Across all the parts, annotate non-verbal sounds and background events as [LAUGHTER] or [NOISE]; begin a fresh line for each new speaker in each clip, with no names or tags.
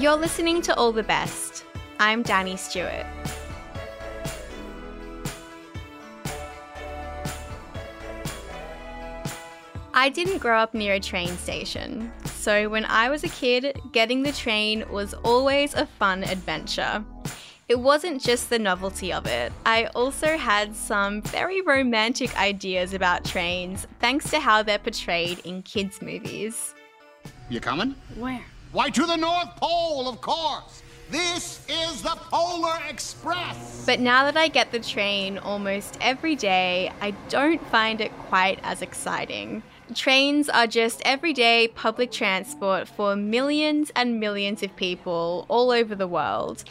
You're listening to All the Best. I'm Danny Stewart. I didn't grow up near a train station, so when I was a kid, getting the train was always a fun adventure. It wasn't just the novelty of it, I also had some very romantic ideas about trains thanks to how they're portrayed in kids' movies.
You coming?
Where?
Why, to the North Pole, of course! This is the Polar Express!
But now that I get the train almost every day, I don't find it quite as exciting. Trains are just everyday public transport for millions and millions of people all over the world.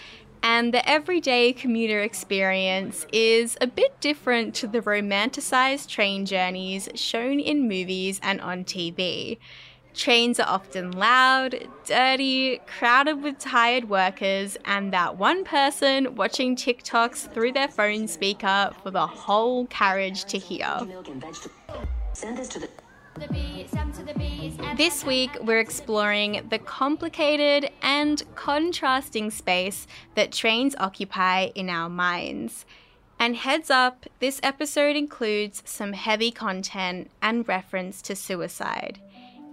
And the everyday commuter experience is a bit different to the romanticized train journeys shown in movies and on TV. Trains are often loud, dirty, crowded with tired workers, and that one person watching TikToks through their phone speaker for the whole carriage to hear. This week, we're exploring the complicated and contrasting space that trains occupy in our minds. And heads up, this episode includes some heavy content and reference to suicide.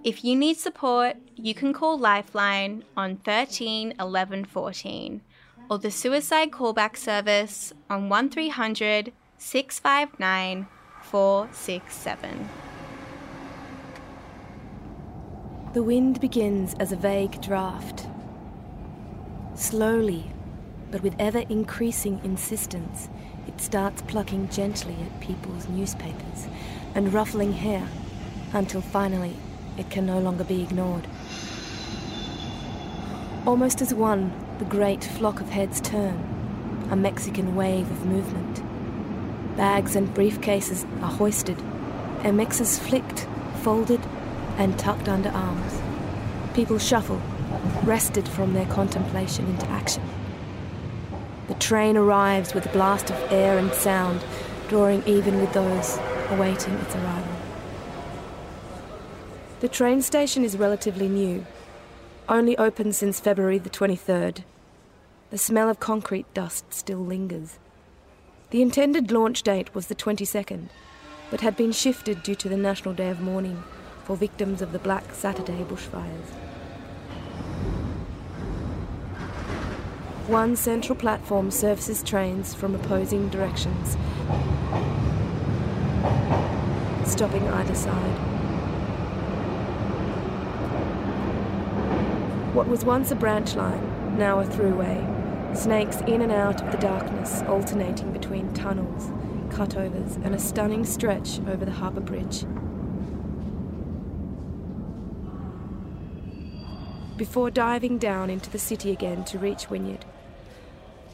If you need support, you can call Lifeline on 13 11 14 or the Suicide Callback Service on 1300 659 467.
The wind begins as a vague draft. Slowly, but with ever increasing insistence, it starts plucking gently at people's newspapers and ruffling hair until finally it can no longer be ignored. Almost as one, the great flock of heads turn, a Mexican wave of movement. Bags and briefcases are hoisted, MXs flicked, folded, and tucked under arms. People shuffle, rested from their contemplation into action. The train arrives with a blast of air and sound, drawing even with those awaiting its arrival. The train station is relatively new, only open since February the 23rd. The smell of concrete dust still lingers. The intended launch date was the 22nd, but had been shifted due to the National Day of Mourning for victims of the Black Saturday bushfires. One central platform services trains from opposing directions, stopping either side. What was once a branch line, now a throughway, snakes in and out of the darkness, alternating between tunnels, cutovers, and a stunning stretch over the harbour bridge. Before diving down into the city again to reach Wynyard,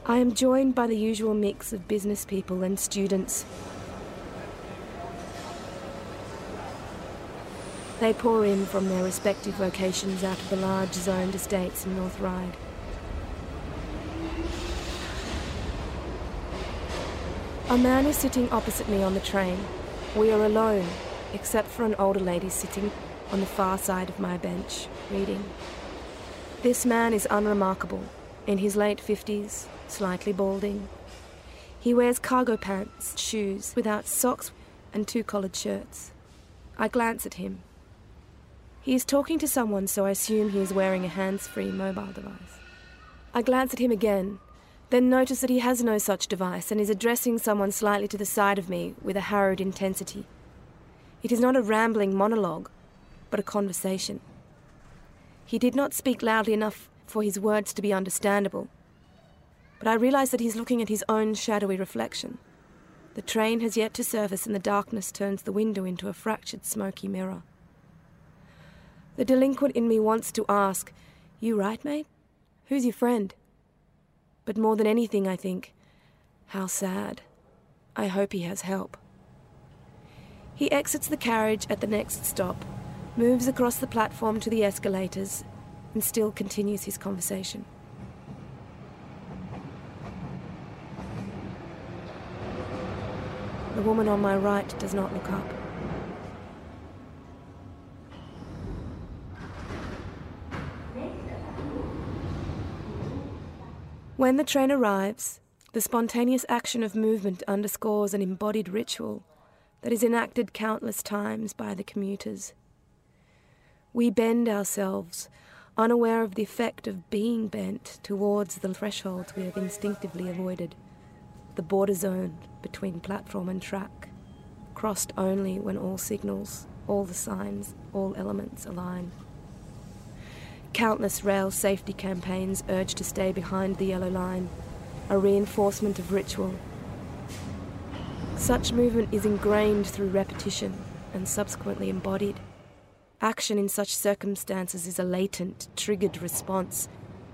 I am joined by the usual mix of business people and students. They pour in from their respective locations out of the large zoned estates in North Ryde. A man is sitting opposite me on the train. We are alone, except for an older lady sitting on the far side of my bench, reading. This man is unremarkable, in his late 50s, slightly balding. He wears cargo pants, shoes, without socks, and two collared shirts. I glance at him. He is talking to someone, so I assume he is wearing a hands free mobile device. I glance at him again, then notice that he has no such device and is addressing someone slightly to the side of me with a harrowed intensity. It is not a rambling monologue, but a conversation. He did not speak loudly enough for his words to be understandable, but I realize that he's looking at his own shadowy reflection. The train has yet to surface, and the darkness turns the window into a fractured, smoky mirror. The delinquent in me wants to ask, You right, mate? Who's your friend? But more than anything, I think, How sad. I hope he has help. He exits the carriage at the next stop, moves across the platform to the escalators, and still continues his conversation. The woman on my right does not look up. When the train arrives, the spontaneous action of movement underscores an embodied ritual that is enacted countless times by the commuters. We bend ourselves, unaware of the effect of being bent towards the thresholds we have instinctively avoided, the border zone between platform and track, crossed only when all signals, all the signs, all elements align. Countless rail safety campaigns urge to stay behind the yellow line, a reinforcement of ritual. Such movement is ingrained through repetition and subsequently embodied. Action in such circumstances is a latent, triggered response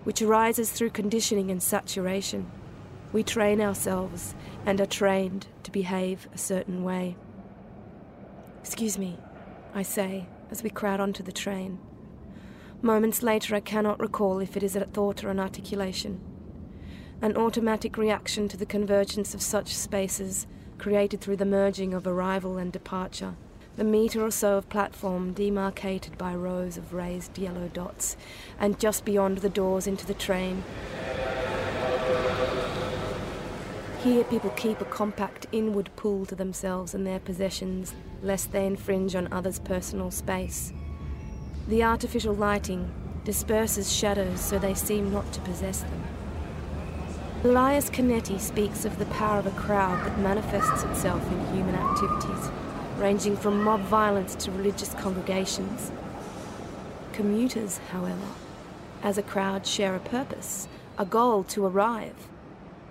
which arises through conditioning and saturation. We train ourselves and are trained to behave a certain way. Excuse me, I say as we crowd onto the train. Moments later, I cannot recall if it is a thought or an articulation. An automatic reaction to the convergence of such spaces created through the merging of arrival and departure. The metre or so of platform demarcated by rows of raised yellow dots, and just beyond the doors into the train. Here, people keep a compact inward pull to themselves and their possessions, lest they infringe on others' personal space. The artificial lighting disperses shadows so they seem not to possess them. Elias Canetti speaks of the power of a crowd that manifests itself in human activities, ranging from mob violence to religious congregations. Commuters, however, as a crowd, share a purpose, a goal to arrive,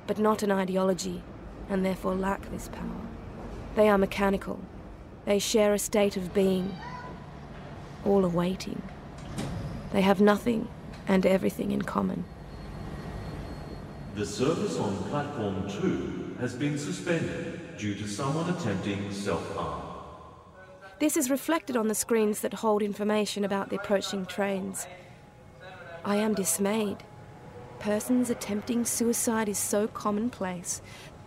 but not an ideology, and therefore lack this power. They are mechanical. They share a state of being, all are waiting. They have nothing and everything in common.
The service on platform 2 has been suspended due to someone attempting self-harm.
This is reflected on the screens that hold information about the approaching trains. I am dismayed. Persons attempting suicide is so commonplace.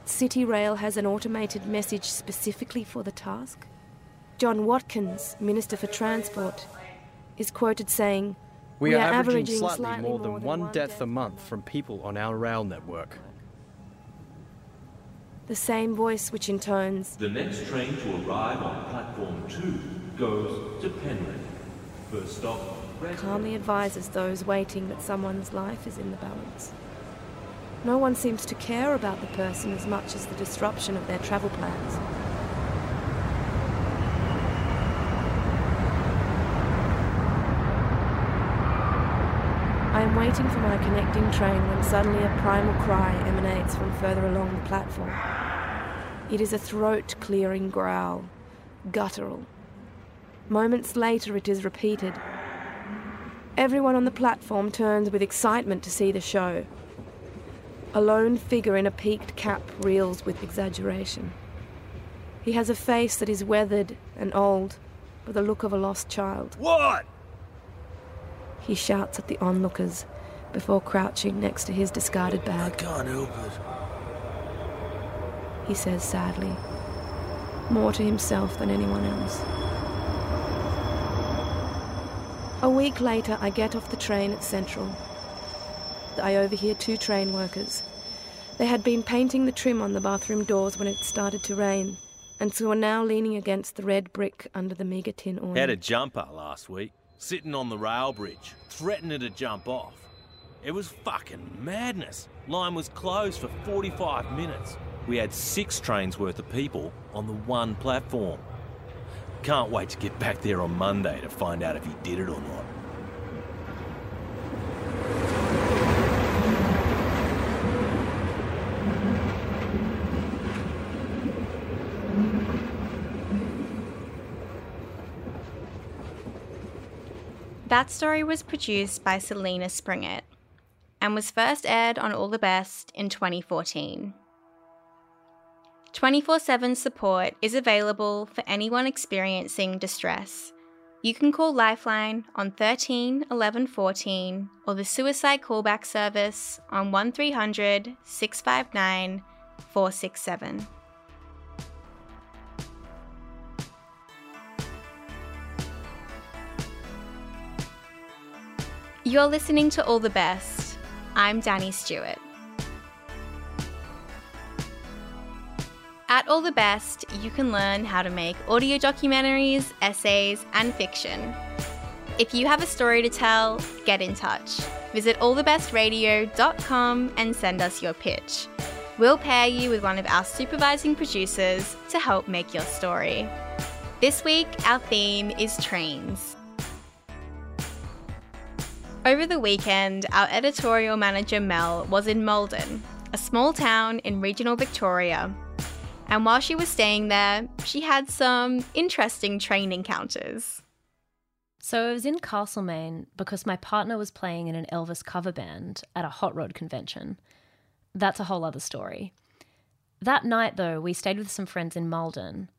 City Rail has an automated message specifically for the task. John Watkins, Minister for Transport, is quoted saying,
We,
We
are,
are
averaging,
averaging
slightly,
slightly
more than
more than
one
one
death
death
a month from people on our rail network.
the same voice which intones,
The next train to arrive on platform 2 goes to Penrith. First stop, Red
calmly advises those waiting that someone's life is in the balance. No one seems to care about the person as much as the disruption of their travel plans. Waiting for my connecting train when suddenly a primal cry emanates from further along the platform. It is a throat clearing growl, guttural. Moments later, it is repeated. Everyone on the platform turns with excitement to see the show. A lone figure in a peaked cap reels with exaggeration. He has a face that is weathered and old, with the look of a lost child.
What?
He shouts at the onlookers before crouching next to his discarded bag.
I can't help it.
He says sadly, more to himself than anyone else. A week later, I get off the train at Central. I overhear two train workers. They had been painting the trim on the bathroom doors when it started to rain, and so are now leaning against the red brick under the meagre tin awning.
Had a jumper last week, sitting on the rail bridge, threatening to jump off. It was fucking madness. Line was closed for 45 minutes. We had six trains worth of people on the one platform. Can't wait to get back there on Monday to find out if he did it or not.
That story was produced by Selena Springett and was first aired on All the Best in 2014. 24 7 support is available for anyone experiencing distress. You can call Lifeline on 13 11 14 or the Suicide Callback Service on 1300 659 467. You're listening to All the Best. I'm Danny Stewart. At All the Best, you can learn how to make audio documentaries, essays, and fiction. If you have a story to tell, get in touch. Visit allthebestradio.com and send us your pitch. We'll pair you with one of our supervising producers to help make your story. This week, our theme is trains. Over the weekend, our editorial manager Mel was in Maldon, a small town in regional Victoria. And while she was staying there, she had some interesting train encounters.
So I was in Castlemaine because my partner was playing in an Elvis cover band at a hot rod convention. That's a whole other story. That night, though, we stayed with some friends in Maldon,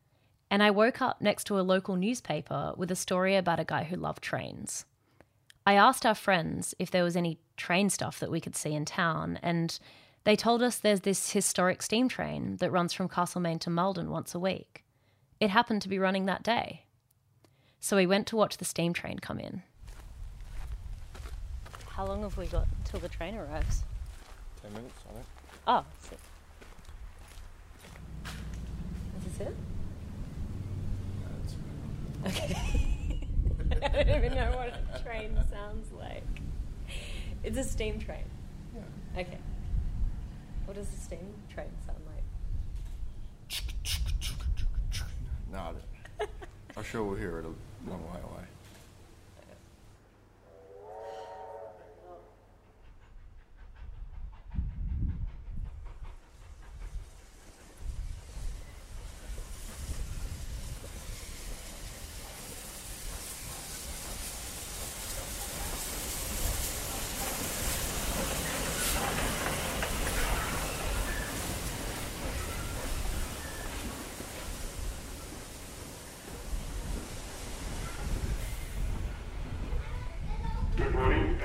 and I woke up next to a local newspaper with a story about a guy who loved trains. I asked our friends if there was any train stuff that we could see in town, and they told us there's this historic steam train that runs from Castlemaine to Maldon once a week. It happened to be running that day. So we went to watch the steam train come in. How long have we got until the train arrives?
Ten minutes, I think.
Oh, sick. Is this it? Okay. [LAUGHS] [LAUGHS] I don't even know what a train sounds like. It's a steam train.
Yeah.
Okay. What does a steam train sound like?
No, I don't. I'm [LAUGHS] sure we'll hear it a long way away.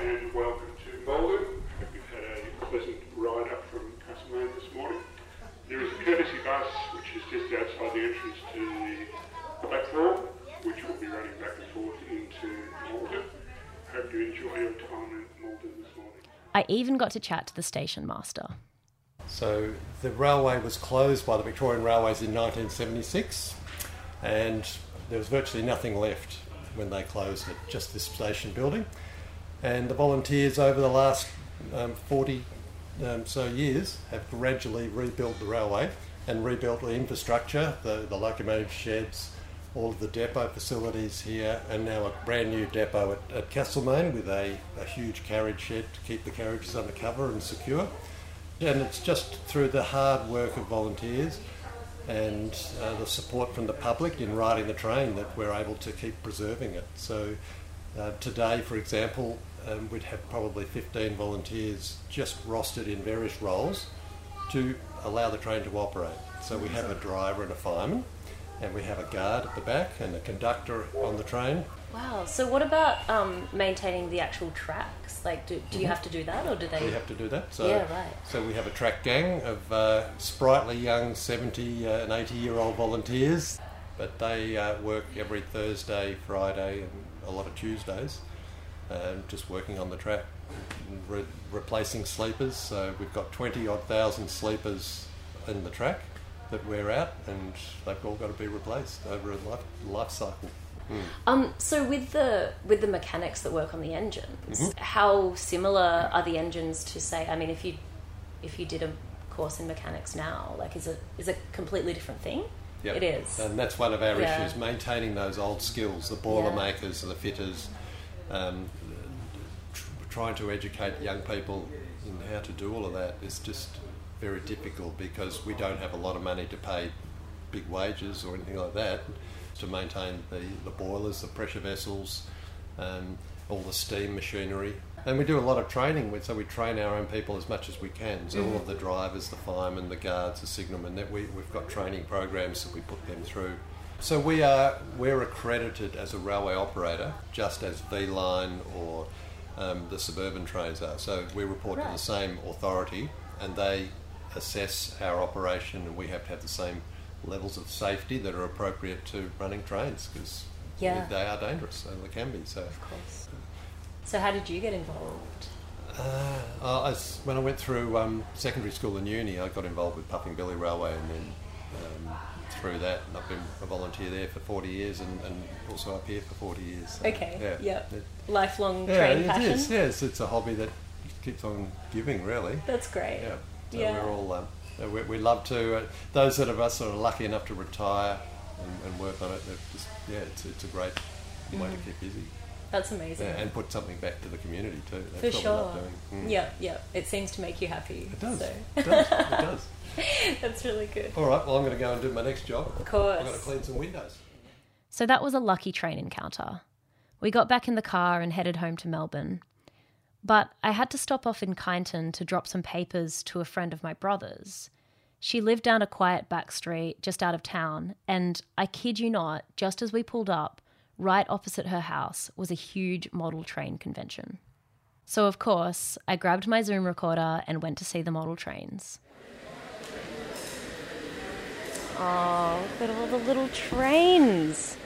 And welcome to Maldon. Hope you've had a pleasant ride up from Castlemaine this morning. There is a courtesy bus which is just outside the entrance to the platform, which will be running back and forth into Maldon. Hope you enjoy your time in Maldon this morning.
I even got to chat to the station master.
So the railway was closed by the Victorian Railways in 1976, and there was virtually nothing left when they closed it, just this station building. And the volunteers over the last um, 40 um, so years have gradually rebuilt the railway and rebuilt the infrastructure, the, the locomotive sheds, all of the depot facilities here, and now a brand new depot at, at Castlemaine with a, a huge carriage shed to keep the carriages under cover and secure. And it's just through the hard work of volunteers and uh, the support from the public in riding the train that we're able to keep preserving it. So uh, today, for example, um, we'd have probably 15 volunteers just rostered in various roles to allow the train to operate. So we have a driver and a fireman, and we have a guard at the back and a conductor on the train.
Wow. So what about um, maintaining the actual tracks? Like, do, do you have to do that, or do they?
We have to do that. So,
Yeah, right.
So we have a track gang of uh, sprightly young 70 uh, and 80 year old volunteers, but they uh, work every Thursday, Friday, and a lot of Tuesdays, uh, just working on the track, re- replacing sleepers. So we've got 20 odd thousand sleepers in the track that wear out, and they've all got to be replaced over a life, life cycle.
Um, so with the with the mechanics that work on the engines, how similar are the engines to say? I mean, if you if you did a course in mechanics now, like is it is it a completely different thing?
Yep.
It is.
And that's one of our
Yeah.
issues, maintaining those old skills, the boiler
Yeah.
makers, the fitters, um, tr- trying to educate young people in how to do all of that is just very difficult because we don't have a lot of money to pay big wages or anything like that to maintain the, the boilers, the pressure vessels, um, all the steam machinery. And we do a lot of training, with- so we train our own people as much as we can. So all of the drivers, the firemen, the guards, the signalmen, that we, we've got training programs that we put them through. So we are we're accredited as a railway operator, just as V Line or um, the suburban trains are. So we report to the same authority, and they assess our operation, and we have to have the same levels of safety that are appropriate to running trains because
Yeah.
they are dangerous, so they can be. So.
Of course. So how did you get involved?
Uh, I when I went through um, secondary school and uni, I got involved with Puffing Billy Railway and then um, through that. And I've been a volunteer there for 40 years and, and also up here for 40 years. So,
Okay,
Yeah.
yep.
It-
Lifelong
yeah,
train
it
passion.
is. Yes, it's a hobby that keeps on giving, really.
That's great.
Yeah. So
Yeah.
we're all, um, we, we love to, uh, those that of us that are lucky enough to retire and, and work on it, just, yeah, it's, it's a great way to keep busy.
That's amazing.
Yeah, and put something back to the community too.
For
That's what we
sure.
love doing. Mm.
Yeah, yeah. It seems to make you happy.
It does.
So.
It does. It [LAUGHS] does.
That's really good.
All right, well, I'm going to go and do my next job.
Of course.
I've got to clean some windows.
So that was a lucky train encounter. We got back in the car and headed home to Melbourne. But I had to stop off in Kyneton to drop some papers to a friend of my brother's. She lived down a quiet back street just out of town, and I kid you not, just as we pulled up, right opposite her house was a huge model train convention. So, of course, I grabbed my Zoom recorder and went to see the model trains. Oh, look at all the little trains.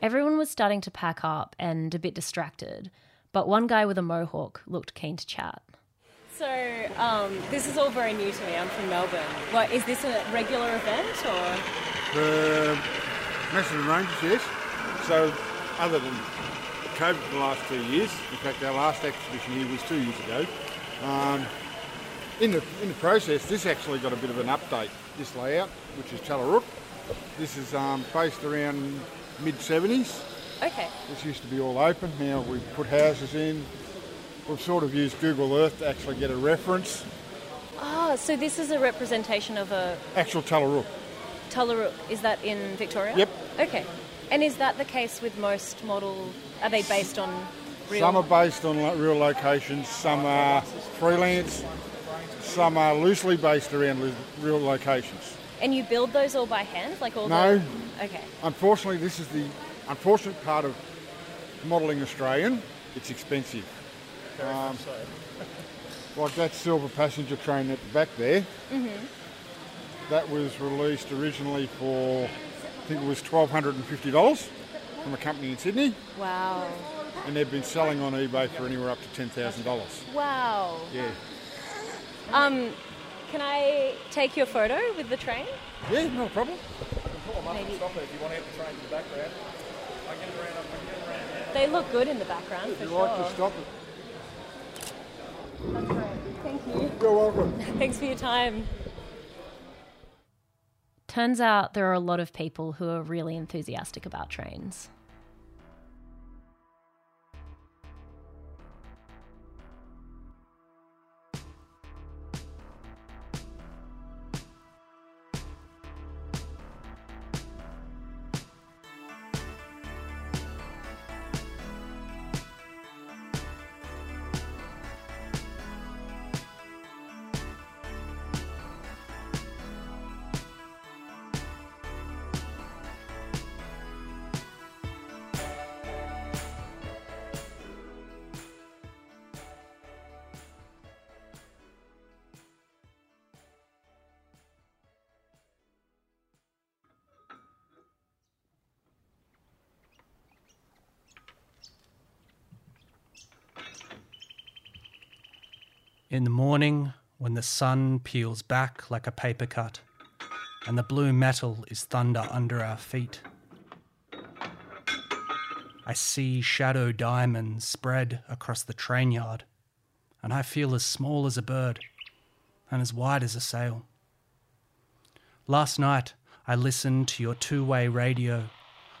Everyone was starting to pack up and a bit distracted, but one guy with a mohawk looked keen to chat.
So, um, this is all very new to me. I'm from Melbourne. What, is this a regular event or?
The Messenger Rangers, yes. So, other than COVID for the last two years, in fact, our last exhibition here was two years ago. Um, in the in the process, this actually got a bit of an update. This layout, which is Tallarook, this is um, based around mid 70s.
Okay.
This used to be all open. Now we've put houses in. We've sort of used Google Earth to actually get a reference.
Ah, so this is a representation of a
Actual Tallarook.
Tullarook. Is that in Victoria?
Yep.
Okay. And is that the case with most model? Are they based on real?
Some are based on lo- real locations, some are freelance, some are loosely based around lo- real locations.
And you build those all by hand, like all
No.
the. Okay.
Unfortunately, this is the unfortunate part of modelling Australian. It's expensive. Um, like that silver passenger train at the back there,
Mhm.
that was released originally for, think it was $1,250 from a company in Sydney,
Wow.
and they've been selling on eBay for anywhere up to $10,000.
Wow.
Yeah.
Um, can I take your photo with the train?
Yeah, no problem.
Maybe.
Stop it if you want to have the train in the background. I get around, I get around.
They look good in the background for
If you
sure.
like to stop it.
That's great. Thank you.
You're welcome. [LAUGHS]
Thanks for your time.
Turns out there are a lot of people who are really enthusiastic about trains.
In the morning, when the sun peels back like a paper cut, and the blue metal is thunder under our feet, I see shadow diamonds spread across the train yard, and I feel as small as a bird and as wide as a sail. Last night, I listened to your two way radio.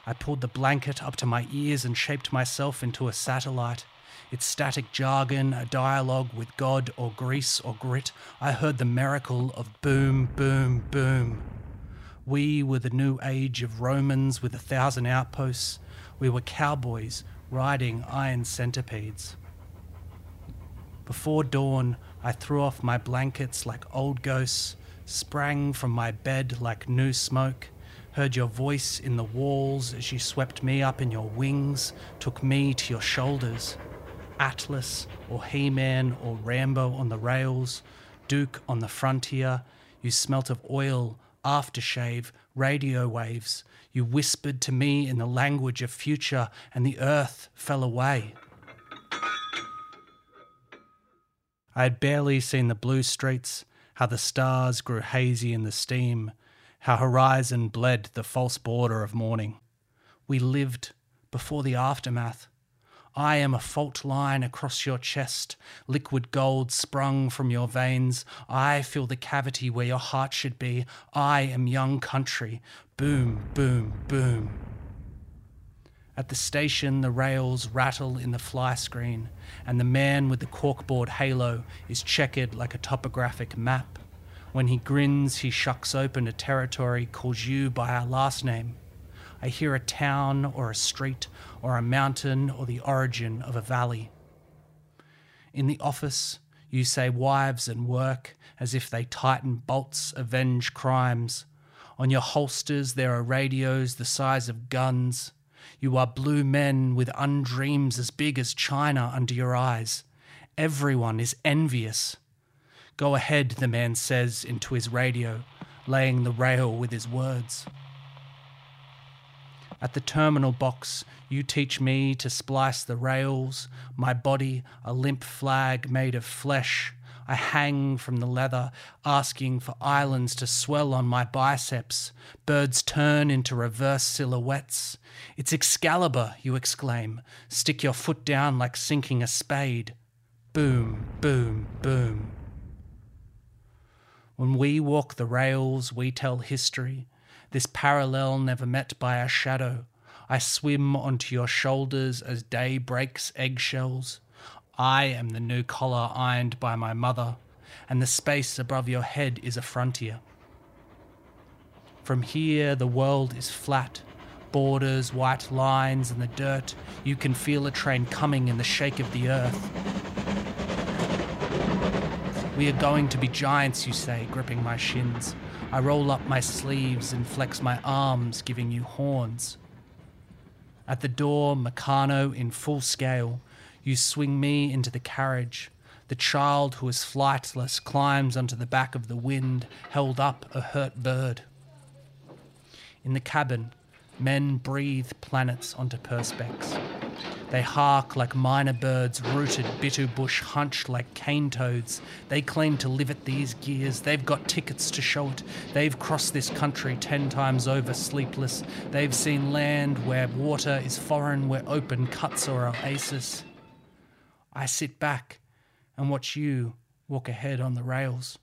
I pulled the blanket up to my ears and shaped myself into a satellite. Its static jargon, a dialogue with God or Greece or grit, I heard the miracle of boom, boom, boom. We were the new age of Romans with a thousand outposts. We were cowboys riding iron centipedes. Before dawn, I threw off my blankets like old ghosts, sprang from my bed like new smoke, heard your voice in the walls as you swept me up in your wings, took me to your shoulders. Atlas or He Man or Rambo on the rails, Duke on the frontier, you smelt of oil, aftershave, radio waves. You whispered to me in the language of future, and the earth fell away. I had barely seen the blue streets, how the stars grew hazy in the steam, how horizon bled the false border of morning. We lived before the aftermath. I am a fault line across your chest, liquid gold sprung from your veins. I fill the cavity where your heart should be. I am young country. Boom, boom, boom. At the station, the rails rattle in the fly screen, and the man with the corkboard halo is checkered like a topographic map. When he grins, he shucks open a territory, calls you by our last name. I hear a town or a street or a mountain or the origin of a valley. In the office, you say wives and work as if they tighten bolts, avenge crimes. On your holsters, there are radios the size of guns. You are blue men with undreams as big as China under your eyes. Everyone is envious. Go ahead, the man says into his radio, laying the rail with his words. At the terminal box, you teach me to splice the rails, my body a limp flag made of flesh. I hang from the leather, asking for islands to swell on my biceps. Birds turn into reverse silhouettes. It's Excalibur, you exclaim. Stick your foot down like sinking a spade. Boom, boom, boom. When we walk the rails, we tell history. This parallel never met by a shadow. I swim onto your shoulders as day breaks eggshells. I am the new collar ironed by my mother, and the space above your head is a frontier. From here, the world is flat, borders, white lines, and the dirt. You can feel a train coming in the shake of the earth. We are going to be giants, you say, gripping my shins. I roll up my sleeves and flex my arms, giving you horns. At the door, Meccano in full scale, you swing me into the carriage. The child who is flightless climbs onto the back of the wind, held up a hurt bird. In the cabin, men breathe planets onto perspex. They hark like myna birds, rooted bitter bush, hunched like cane toads. They claim to live at these gears. They've got tickets to show it. They've crossed this country ten times over, sleepless. They've seen land where water is foreign, where open cuts are oasis. I sit back and watch you walk ahead on the rails.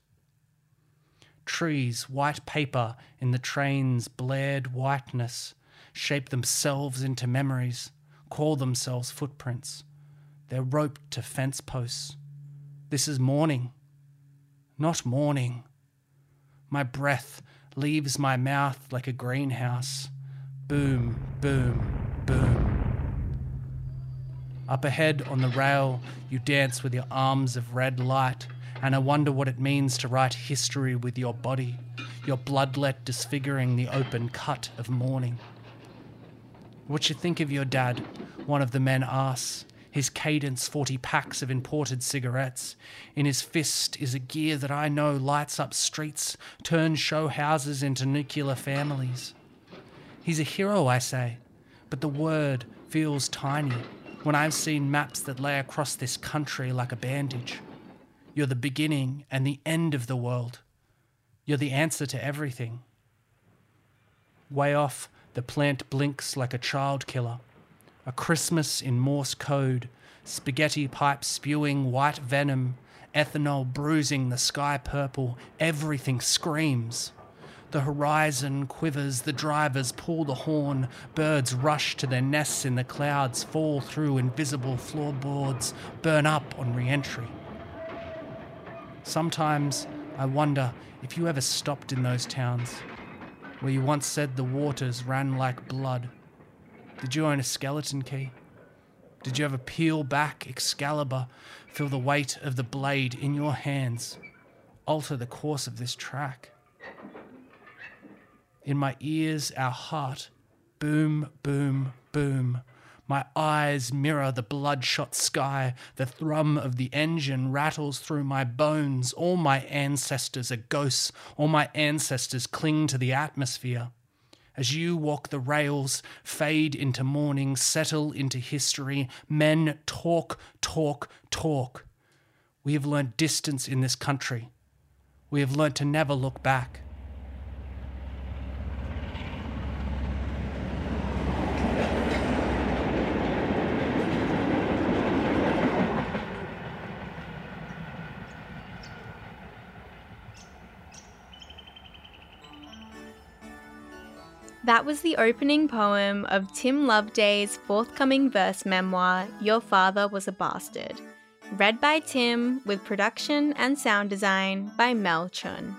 Trees, white paper in the train's blared whiteness, shape themselves into memories call themselves footprints. They're roped to fence posts. This is morning, not morning. My breath leaves my mouth like a greenhouse. Boom, boom, boom. Up ahead on the rail, you dance with your arms of red light, and I wonder what it means to write history with your body, your bloodlet disfiguring the open cut of morning. What you think of your dad? One of the men asks. His cadence 40 packs of imported cigarettes. In his fist is a gear that I know lights up streets, turns show houses into nuclear families. He's a hero, I say, but the word feels tiny when I've seen maps that lay across this country like a bandage. You're the beginning and the end of the world. You're the answer to everything. Way off, the plant blinks like a child killer. A Christmas in Morse code, spaghetti pipe spewing white venom, ethanol bruising the sky purple, everything screams. The horizon quivers, the drivers pull the horn, birds rush to their nests in the clouds, fall through invisible floorboards, burn up on re entry. Sometimes I wonder if you ever stopped in those towns where you once said the waters ran like blood. Did you own a skeleton key? Did you ever peel back Excalibur, feel the weight of the blade in your hands, alter the course of this track? In my ears, our heart, boom, boom, boom, my eyes mirror the bloodshot sky. The thrum of the engine rattles through my bones. All my ancestors are ghosts. All my ancestors cling to the atmosphere. As you walk the rails, fade into morning, settle into history, men talk, talk, talk. We have learnt distance in this country. We have learnt to never look back.
That was the opening poem of Tim Loveday's forthcoming verse memoir, Your Father Was a Bastard, read by Tim with production and sound design by Mel Chun.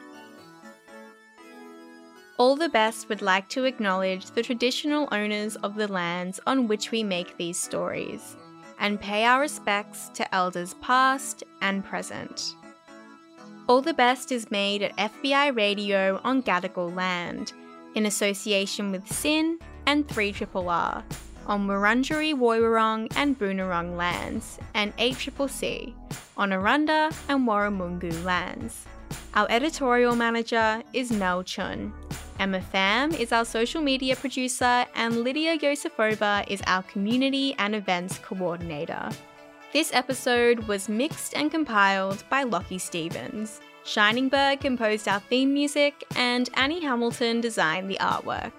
All the Best would like to acknowledge the traditional owners of the lands on which we make these stories and pay our respects to elders past and present. All the Best is made at FBI Radio on Gadigal land in association with SYN and 3RRR on Wurundjeri Woiwurrung and Boonwurrung lands and 8CCC on Arunda and Warumungu lands. Our editorial manager is Mel Chun. Emma Pham is our social media producer, and Lydia Yosefova is our community and events coordinator. This episode was mixed and compiled by Lockie Stevens. Shiningberg composed our theme music, and Annie Hamilton designed the artwork.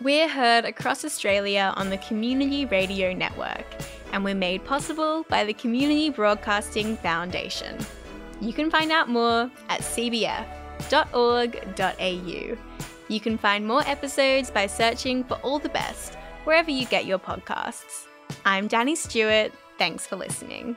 We're heard across Australia on the Community Radio Network, and we're made possible by the Community Broadcasting Foundation. You can find out more at cbf.org.au. You can find more episodes by searching for All the Best wherever you get your podcasts. I'm Danny Stewart. Thanks for listening.